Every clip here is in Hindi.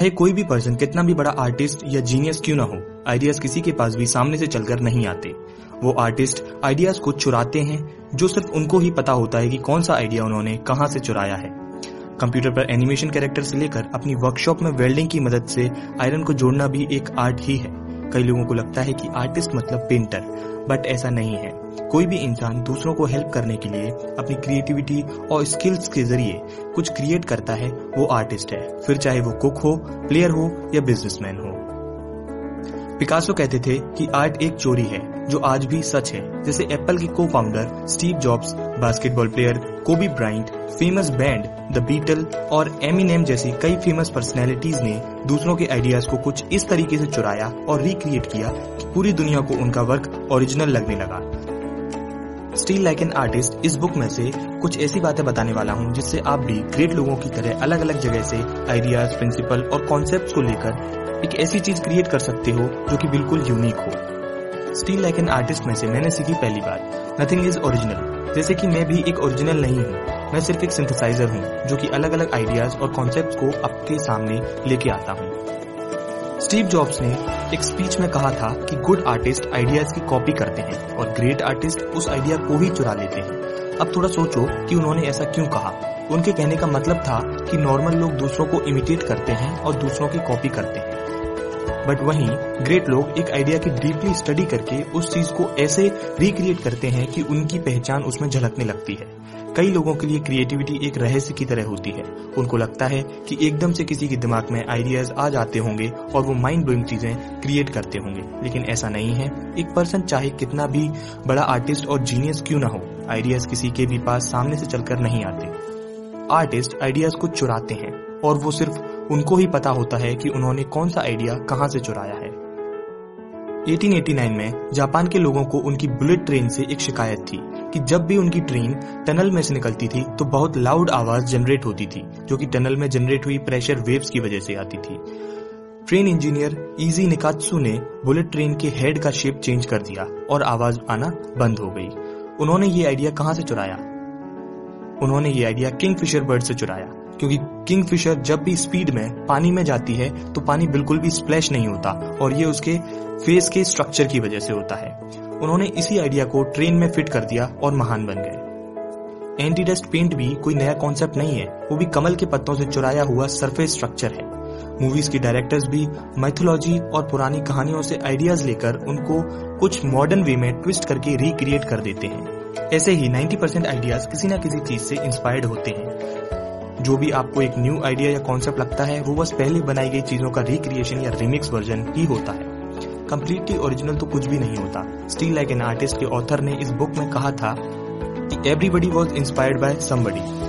चाहे कोई भी पर्सन कितना भी बड़ा आर्टिस्ट या जीनियस क्यों ना हो आइडियाज़ किसी के पास भी सामने से चलकर नहीं आते। वो आर्टिस्ट आइडियाज़ को चुराते हैं, जो सिर्फ़ उनको ही पता होता है कि कौन सा आइडिया उन्होंने कहाँ से चुराया है। कंप्यूटर पर एनिमेशन कैरेक्टर से लेकर अपनी वर्कशॉप में वेल्डिंग की मदद से आयरन को जोड़ना भी एक आर्ट ही है। कई लोगों को लगता है कि आर्टिस्ट मतलब पेंटर बट ऐसा नहीं है। कोई भी इंसान दूसरों को हेल्प करने के लिए अपनी क्रिएटिविटी और स्किल्स के ज़रिए कुछ क्रिएट करता है, वो आर्टिस्ट है। फिर चाहे वो कुक हो प्लेयर हो या बिजनेसमैन हो। पिकासो कहते थे कि आर्ट एक चोरी है, जो आज भी सच है। जैसे एप्पल के को founder Steve Jobs basketball player Kobe Bryant famous band the Beatle और एमिनेम जैसी कई फ़ेमस पर्सनैलिटीज ने दूसरों के आइडियाज़ को कुछ इस तरीके से चुराया और रिक्रिएट किया कि पूरी दुनिया को उनका वर्क ओरिजिनल लगने लगा। स्टील लाइक एन आर्टिस्ट इस बुक में से कुछ ऐसी बातें बताने वाला हूँ जिससे आप भी ग्रेट लोगों की तरह अलग अलग जगह से आइडियाज़ प्रिंसिपल और कॉन्सेप्ट को लेकर एक ऐसी चीज़ क्रिएट कर सकते हो जो कि बिल्कुल यूनिक हो। स्टील लाइक एन आर्टिस्ट में से मैंने सीखी पहली बात नथिंग इज़ ओरिजिनल जैसे कि मैं भी एक ओरिजिनल नहीं हूँ। मैं सिर्फ़ एक सिंथेसाइजर हूँ, जो कि अलग अलग आइडियाज़ और कॉन्सेप्ट को आपके सामने लेके आता हूँ। स्टीव जॉब्स ने एक स्पीच में कहा था कि गुड आर्टिस्ट आइडियाज़ की कॉपी करते हैं और ग्रेट आर्टिस्ट उस आइडिया को ही चुरा लेते हैं। अब थोड़ा सोचो कि उन्होंने ऐसा क्यों कहा। उनके कहने का मतलब था कि नॉर्मल लोग दूसरों को इमिटेट करते हैं और दूसरों की कॉपी करते हैं। बट वहीं ग्रेट लोग एक आइडिया की डीपली स्टडी करके उस चीज़ को ऐसे रिक्रिएट करते हैं कि उनकी पहचान उसमें झलकने लगती है। कई लोगों के लिए क्रिएटिविटी एक रहस्य की तरह होती है। उनको लगता है कि एकदम से किसी के दिमाग में आइडियाज़ आ जाते होंगे और वो माइंड ब्लोइंग चीज़ें क्रिएट करते होंगे। लेकिन ऐसा नहीं है। एक पर्सन चाहे कितना भी बड़ा आर्टिस्ट और जीनियस क्यों ना हो आइडियाज़ किसी के भी पास सामने से चलकर नहीं आते। आर्टिस्ट आइडियाज़ को चुराते हैं और वो सिर्फ़ उनको ही पता होता है कि उन्होंने कौन सा आइडिया कहाँ से चुराया है। 1889 में जापान के लोगों को उनकी बुलेट ट्रेन से एक शिकायत थी कि जब भी उनकी ट्रेन टनल में से निकलती थी तो बहुत लाउड आवाज़ जनरेट होती थी, जो कि टनल में जनरेट हुई प्रेशर वेव्स की वजह से आती थी। ट्रेन इंजीनियर इजी निकात्सु ने बुलेट ट्रेन के हेड का शेप चेंज कर दिया और आवाज़ आना बंद हो गई। उन्होंने ये आइडिया कहाँ से चुराया? उन्होंने ये आइडिया किंग फिशर बर्ड से चुराया। क्योंकि किंग फिशर जब भी स्पीड में पानी में जाती है तो पानी बिल्कुल भी स्प्लैश नहीं होता, और ये उसके फेस के स्ट्रक्चर की वजह से होता है। उन्होंने इसी आइडिया को ट्रेन में फिट कर दिया और महान बन गए। एंटी डस्ट पेंट भी कोई नया कॉन्सेप्ट नहीं है, वो भी कमल के पत्तों से चुराया हुआ सरफेस स्ट्रक्चर है। मूवीज़ के डायरेक्टर्स भी मैथोलॉजी और पुरानी कहानियों से आइडियाज़ लेकर उनको कुछ मॉडर्न वे में ट्विस्ट करके रिक्रिएट कर देते हैं। ऐसे ही 90 परसेंट आइडियाज़ किसी न किसी चीज़ से इंस्पायर्ड होते हैं। जो भी आपको एक न्यू आइडिया या कॉन्सेप्ट लगता है, वो बस पहले बनाई गई चीज़ों का रिक्रिएशन या रिमिक्स वर्जन ही होता है। कंप्लीटली ओरिजिनल तो कुछ भी नहीं होता। स्टील लाइक एन आर्टिस्ट के ऑथर ने इस बुक में कहा था कि everybody was inspired by somebody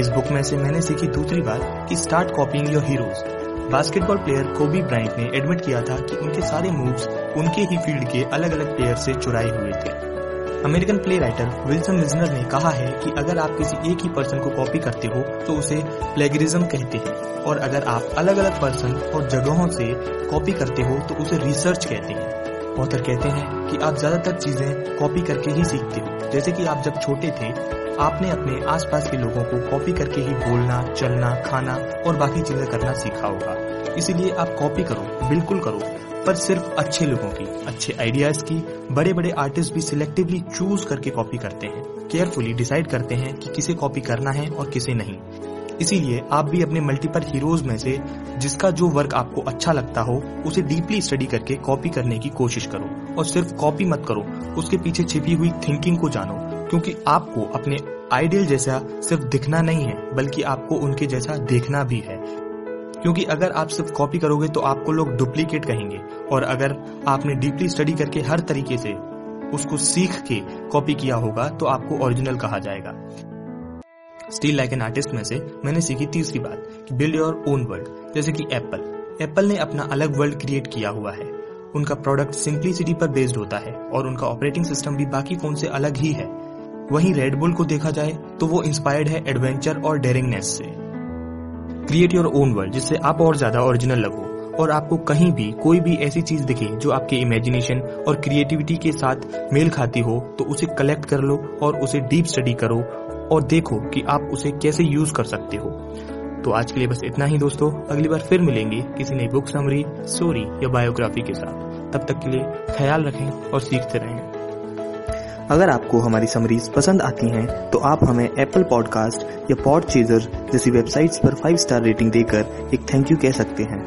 इस बुक में से मैंने सीखी दूसरी बात कि start copying your heroes basketball player Kobe Bryant ने एडमिट किया था कि उनके सारे मूव्स उनके ही फ़ील्ड के अलग अलग प्लेयर से चुराए हुए थे। American play writer Wilson Mizner ने कहा है कि अगर आप किसी एक ही पर्सन को कॉपी करते हो तो उसे प्लेगरिज्म कहते हैं। और अगर आप अलग अलग पर्सन और जगहों से कॉपी करते हो तो उसे रिसर्च कहते हैं। ऑथर कहते हैं कि आप ज़्यादातर चीज़ें कॉपी करके ही सीखते हो। जैसे कि आप जब छोटे थे, आपने अपने आसपास के लोगों को कॉपी करके ही बोलना, चलना, खाना और बाकी चीज़ें करना सीखा होगा। इसीलिए आप कॉपी करो, बिल्कुल करो। पर सिर्फ़ अच्छे लोगों की, अच्छे आइडियाज़ की बड़े बड़े आर्टिस्ट भी सिलेक्टिवली चूज़ करके कॉपी करते हैं। केयरफुली डिसाइड करते हैं कि किसे कॉपी करना है और किसे नहीं। इसीलिए आप भी अपने मल्टीपल हीरोज में से, जिसका जो वर्क आपको अच्छा लगता हो, उसे डीपली स्टडी करके कॉपी करने की कोशिश करो। और सिर्फ़ कॉपी मत करो, उसके पीछे छिपी हुई थिंकिंग को जानो, क्योंकि आपको अपने आइडियल जैसा सिर्फ़ दिखना नहीं है, बल्कि आपको उनके जैसा देखना भी है। क्योंकि अगर आप सिर्फ़ कॉपी करोगे तो आपको लोग डुप्लीकेट कहेंगे। और अगर आपने डीपली स्टडी करके हर तरीके से उसको सीख के कॉपी किया होगा तो आपको ओरिजिनल कहा जाएगा। स्टील लाइक एन आर्टिस्ट में से मैंने सीखी तीसरी बात, कि बिल्ड योर ओन वर्ल्ड जैसे कि एप्पल एप्पल ने अपना अलग वर्ल्ड क्रिएट किया हुआ है। उनका प्रोडक्ट सिंप्लिसिटी पर बेस्ड होता है, और उनका ऑपरेटिंग सिस्टम भी बाकी फ़ोन से अलग ही है। वहीं रेडबुल को देखा जाए तो वो इंस्पायर्ड है एडवेंचर और डेरिंगनेस से। क्रिएट योर ओन वर्ल्ड जिससे आप और ज़्यादा ओरिजिनल लगो। और आपको कहीं भी कोई भी ऐसी चीज़ दिखे जो आपके इमेजिनेशन और क्रिएटिविटी के साथ मेल खाती हो तो उसे कलेक्ट कर लो और उसे डीप स्टडी करो और देखो कि आप उसे कैसे यूज़ कर सकते हो। तो आज के लिए बस इतना ही दोस्तों। अगली बार फिर मिलेंगे किसी नई बुक समरी स्टोरी या बायोग्राफी के साथ। तब तक के लिए ख्याल रखें और सीखते रहें। अगर आपको हमारी समरीज पसंद आती हैं तो आप हमें एप्पल पॉडकास्ट या पॉड चीजर जैसी वेबसाइट्स पर फाइव स्टार रेटिंग देकर एक थैंक यू कह सकते हैं।